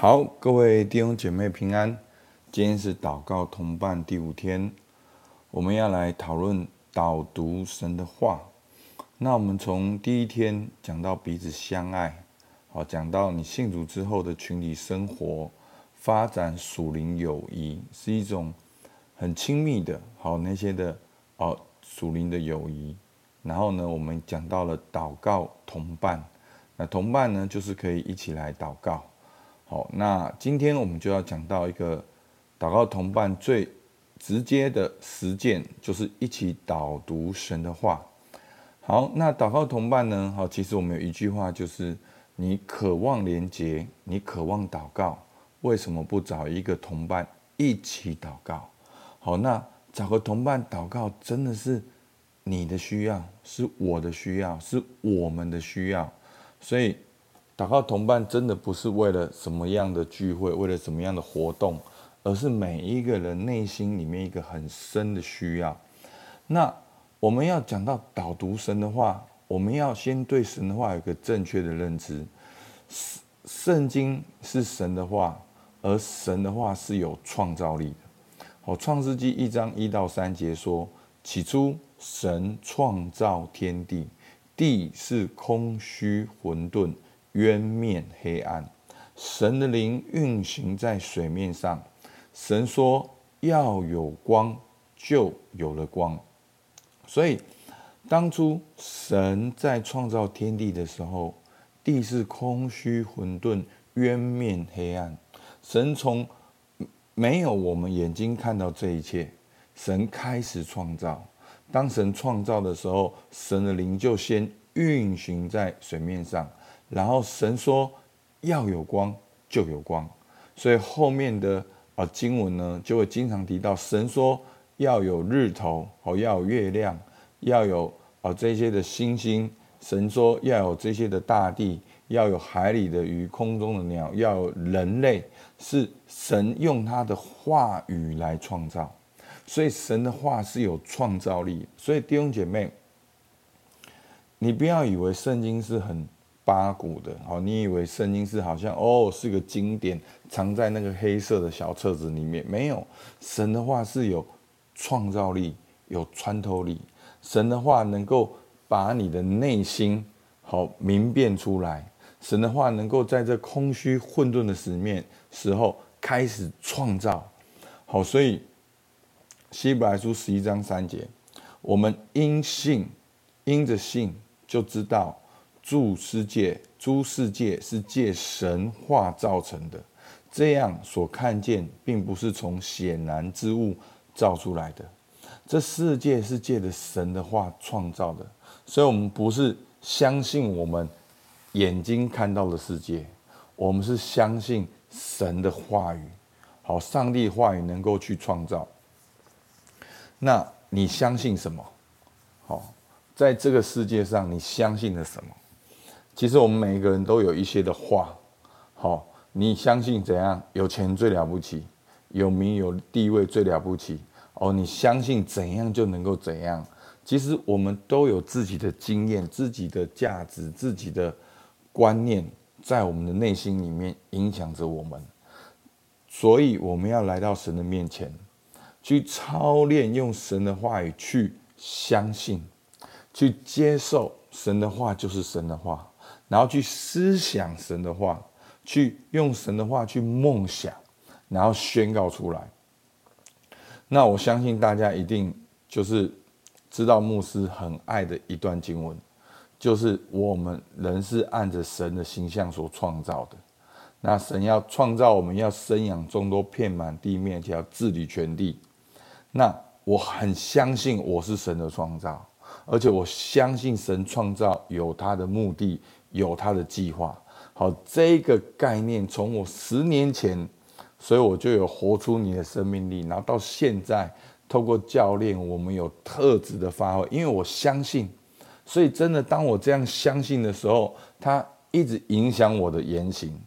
好，各位弟兄姐妹平安。今天是祷告同伴第五天，我们要来讨论导读神的话。那我们从第一天讲到彼此相爱，好，讲到你信主之后的群体生活，发展属灵友谊是一种很亲密的，好那些的哦属灵的友谊。然后呢，我们讲到了祷告同伴，那同伴呢就是可以一起来祷告。好，那今天我们就要讲到一个祷告同伴最直接的实践，就是一起导读神的话。好，那祷告同伴呢？好，其实我们有一句话，就是你渴望连结，你渴望祷告，为什么不找一个同伴一起祷告？好，那找个同伴祷告，真的是你的需要，是我的需要，是我们的需要，所以。祷告同伴真的不是为了什么样的聚会，为了什么样的活动，而是每一个人内心里面一个很深的需要。那我们要讲到导读神的话，我们要先对神的话有个正确的认知。圣经是神的话，而神的话是有创造力的。好，创世纪一章一到三节说：起初神创造天地，地是空虚混沌。渊面黑暗，神的灵运行在水面上。神说要有光，就有了光。所以，当初神在创造天地的时候，地是空虚混沌，渊面黑暗。神从没有我们眼睛看到这一切，神开始创造。当神创造的时候，神的灵就先运行在水面上。然后神说要有光，就有光，所以后面的啊经文呢就会经常提到神说要有日头，哦要有月亮，要有啊这些的星星，神说要有这些的大地，要有海里的鱼，空中的鸟，要有人类，是神用他的话语来创造，所以神的话是有创造力。所以弟兄姐妹，你不要以为圣经是很。八股的，好，你以为圣经是好像哦，是个经典，藏在那个黑色的小册子里面？没有，神的话是有创造力，有穿透力。神的话能够把你的内心好明辨出来。神的话能够在这空虚混沌的时面时候开始创造。好，所以希伯来书十一章三节，我们因信，因着信就知道。诸世界，诸世界是借神话造成的，这样所看见，并不是从显然之物造出来的。这世界是借着神的话创造的，所以，我们不是相信我们眼睛看到的世界，我们是相信神的话语。好，上帝话语能够去创造。那你相信什么？好，在这个世界上，你相信了什么？其实我们每一个人都有一些的话，好，你相信怎样？有钱最了不起，有名有地位最了不起哦。你相信怎样就能够怎样？其实我们都有自己的经验、自己的价值、自己的观念，在我们的内心里面影响着我们。所以我们要来到神的面前，去操练用神的话语去相信，去接受神的话就是神的话。然后去思想神的话，去用神的话去梦想，然后宣告出来。那我相信大家一定就是知道牧师很爱的一段经文，就是我们人是按着神的形象所创造的。那神要创造我们，要生养众多，遍满地面，且要治理全地。那我很相信我是神的创造，而且我相信神创造有他的目的。有他的计划，好，这个概念从我十年前，所以我就有活出你的生命力，然后到现在，透过教练，我们有特质的发挥，因为我相信，所以真的，当我这样相信的时候，它一直影响我的言行。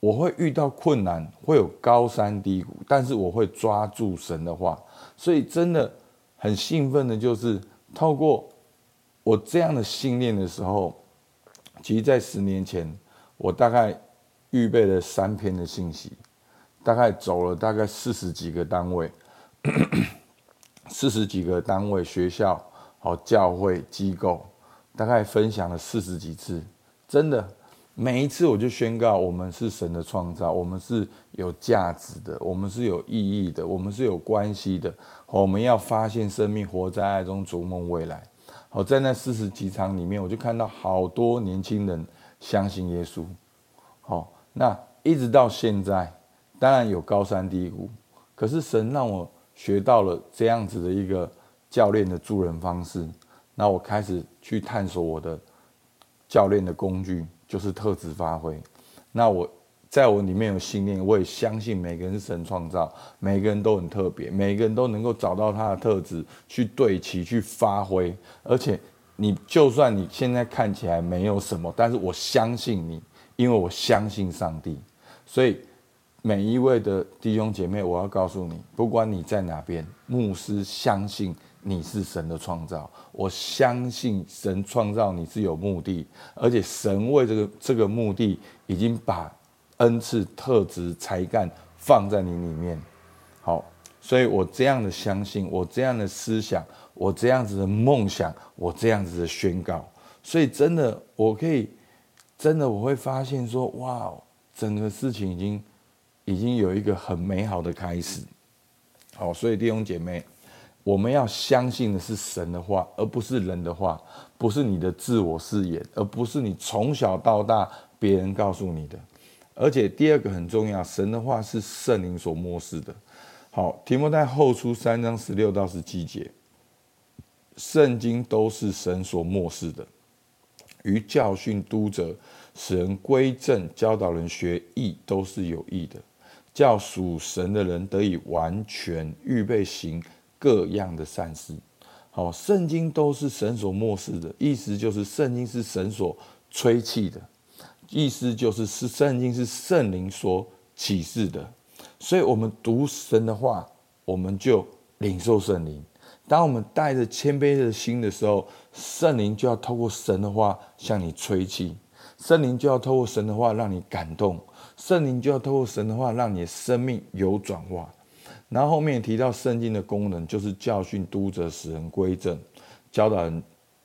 我会遇到困难，会有高山低谷，但是我会抓住神的话，所以真的很兴奋的，就是透过我这样的信念的时候。其实，在十年前，我大概预备了三篇的信息，大概走了大概四十几个单位，四十几个单位、学校、好教会机构，大概分享了四十几次，真的。每一次我就宣告，我们是神的创造，我们是有价值的，我们是有意义的，我们是有关系的。我们要发现生命，活在爱中，逐梦未来。好，在那四十几场里面，我就看到好多年轻人相信耶稣。好，那一直到现在，当然有高山低谷，可是神让我学到了这样子的一个教练的助人方式。那我开始去探索我的教练的工具。就是特质发挥。那我在我里面有信念，我也相信每个人是神创造，每个人都很特别，每个人都能够找到他的特质去对齐、去发挥。而且你就算你现在看起来没有什么，但是我相信你，因为我相信上帝。所以每一位的弟兄姐妹，我要告诉你，不管你在哪边，牧师相信。你是神的创造，我相信神创造你是有目的，而且神为这个这个目的已经把恩赐、特质、才干放在你里面。好，所以我这样的相信，我这样的思想，我这样子的梦想，我这样子的宣告，所以真的，我可以真的我会发现说，哇，整个事情已经已经有一个很美好的开始。好，所以弟兄姐妹。我们要相信的是神的话，而不是人的话，不是你的自我誓言，而不是你从小到大别人告诉你的。而且第二个很重要，神的话是圣灵所默示的。好，提摩太后书三章十六到十七节，圣经都是神所默示的，于教训、督责、使人归正、教导人学义，都是有益的，叫属神的人得以完全，预备行。各样的善事，好，圣经都是神所默示的，意思就是圣经是神所吹气的，意思就是是圣经是圣灵所启示的，所以我们读神的话，我们就领受圣灵。当我们带着谦卑的心的时候，圣灵就要透过神的话向你吹气，圣灵就要透过神的话让你感动，圣灵就要透过神的话让你的生命有转化。然后后面提到圣经的功能，就是教训、督责、使人归正、教导人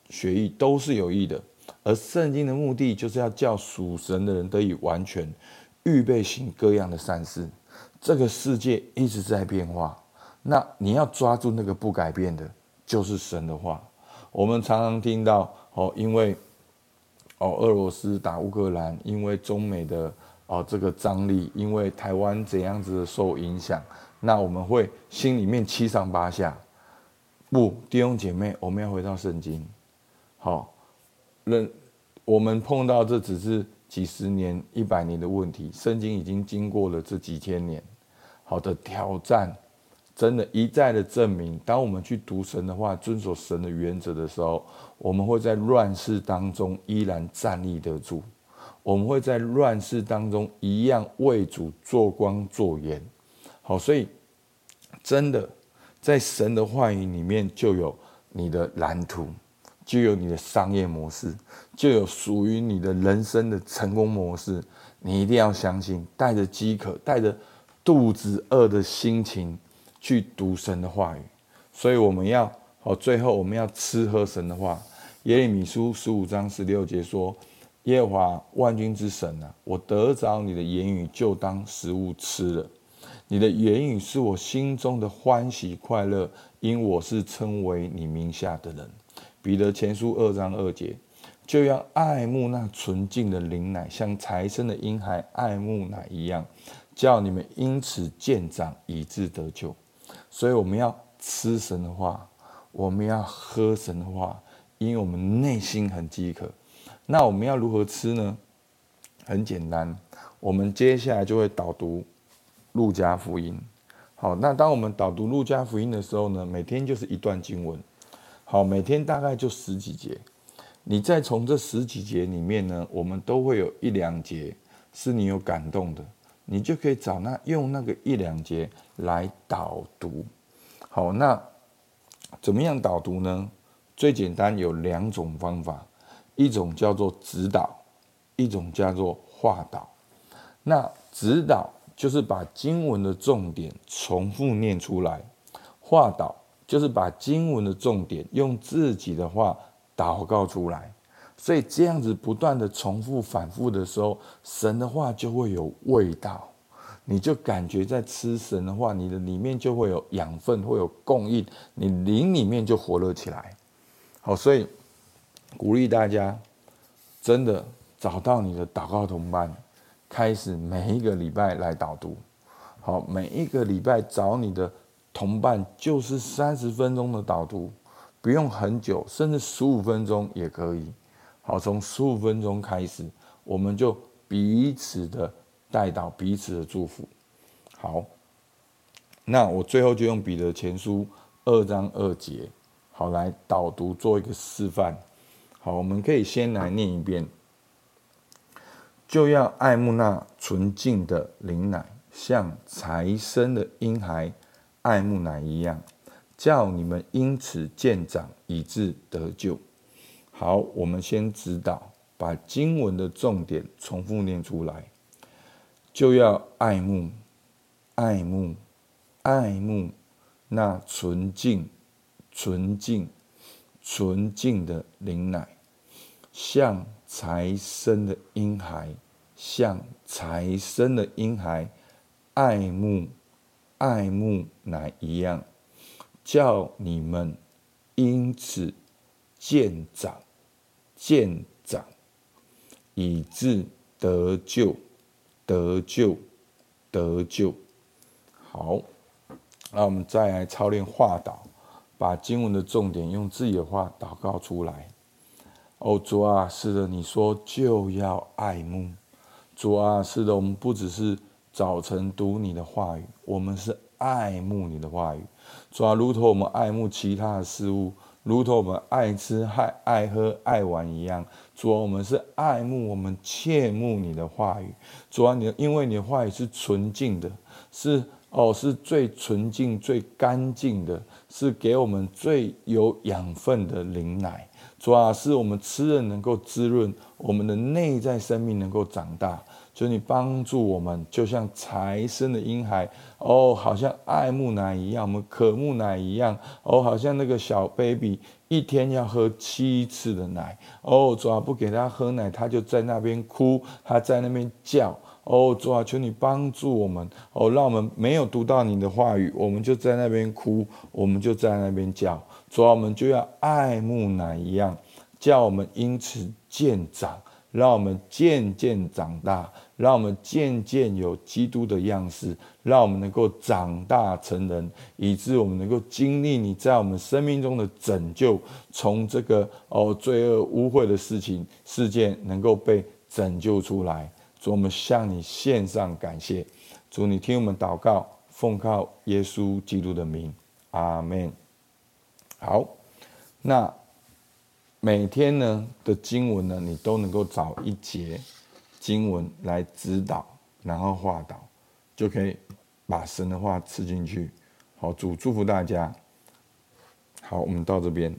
学艺，都是有益的。而圣经的目的，就是要叫属神的人得以完全，预备行各样的善事。这个世界一直在变化，那你要抓住那个不改变的，就是神的话。我们常常听到哦，因为哦，俄罗斯打乌克兰，因为中美的哦这个张力，因为台湾怎样子的受影响。那我们会心里面七上八下，不，弟兄姐妹，我们要回到圣经。好，人我们碰到这只是几十年、一百年的问题，圣经已经经过了这几千年，好的挑战，真的，一再的证明，当我们去读神的话，遵守神的原则的时候，我们会在乱世当中依然站立得住，我们会在乱世当中一样为主做光做盐。好，所以真的在神的话语里面，就有你的蓝图，就有你的商业模式，就有属于你的人生的成功模式。你一定要相信，带着饥渴、带着肚子饿的心情去读神的话语。所以我们要好，最后我们要吃喝神的话。耶利米书十五章十六节说：“耶和华万军之神啊，我得着你的言语，就当食物吃了。”你的言语是我心中的欢喜快乐，因我是称为你名下的人。彼得前书二章二节，就要爱慕那纯净的灵奶，像才生的婴孩爱慕奶一样，叫你们因此渐长，以致得救。所以我们要吃神的话，我们要喝神的话，因为我们内心很饥渴。那我们要如何吃呢？很简单，我们接下来就会导读。路加福音，好，那当我们导读路加福音的时候呢，每天就是一段经文，好，每天大概就十几节。你再从这十几节里面呢，我们都会有一两节是你有感动的，你就可以找那用那个一两节来导读。好，那怎么样导读呢？最简单有两种方法，一种叫做指导，一种叫做话导。那指导就是把经文的重点重复念出来，话导就是把经文的重点用自己的话祷告出来。所以这样子不断的重复反复的时候，神的话就会有味道，你就感觉在吃神的话，你的里面就会有养分，会有供应，你灵里面就活了起来。好，所以鼓励大家，真的找到你的祷告同伴，开始每一个礼拜来导读。好，每一个礼拜找你的同伴，就是三十分钟的导读，不用很久，甚至十五分钟也可以。好，从十五分钟开始，我们就彼此的带到，彼此的祝福。好，那我最后就用彼得前书二章二节。好，来导读做一个示范。好，我们可以先来念一遍，就要爱慕那纯净的灵奶，像才生的婴孩爱慕奶一样，叫你们因此渐长，以致得救。好，我们先指导，把经文的重点重复念出来，就要爱慕、爱慕、爱慕那纯净。纯净、纯净的灵奶，像才生的婴孩，像才生的婴孩，爱慕、爱慕乃一样，叫你们因此渐长、渐长，以致得救、得救、得救。好，那我们再来操练话导。把经文的重点用自己的话祷告出来。哦，主啊，是的，你说就要爱慕。主啊，是的，我们不只是早晨读你的话语，我们是爱慕你的话语。主啊，如同我们爱慕其他的事物，如同我们爱吃、爱爱喝、爱玩一样。主啊，我们是爱慕，我们切慕你的话语。主啊，你因为你的话语是纯净的，是。哦，是最纯净、最干净的，是给我们最有养分的灵奶。主啊，是我们吃了能够滋润我们的内在生命，能够长大。求你帮助我们，就像才生的婴孩，哦，好像爱慕奶一样，我们渴慕奶一样。哦，好像那个小 baby 一天要喝七次的奶。哦，主啊，不给他喝奶，他就在那边哭，他在那边叫。哦，主啊，求你帮助我们。哦，让我们没有读到你的话语，我们就在那边哭，我们就在那边叫。主啊，我们就要爱慕奶一样，叫我们因此渐长，让我们渐渐长大，让我们渐渐有基督的样式，让我们能够长大成人，以致我们能够经历你在我们生命中的拯救，从这个哦罪恶污秽的事情事件能够被拯救出来。主，我们向你献上感谢。主，你听我们祷告，奉靠耶稣基督的名，阿门。好，那每天呢的经文呢，你都能够找一节经文来指导，然后画导，就可以把神的话吃进去。好，主祝福大家。好，我们到这边。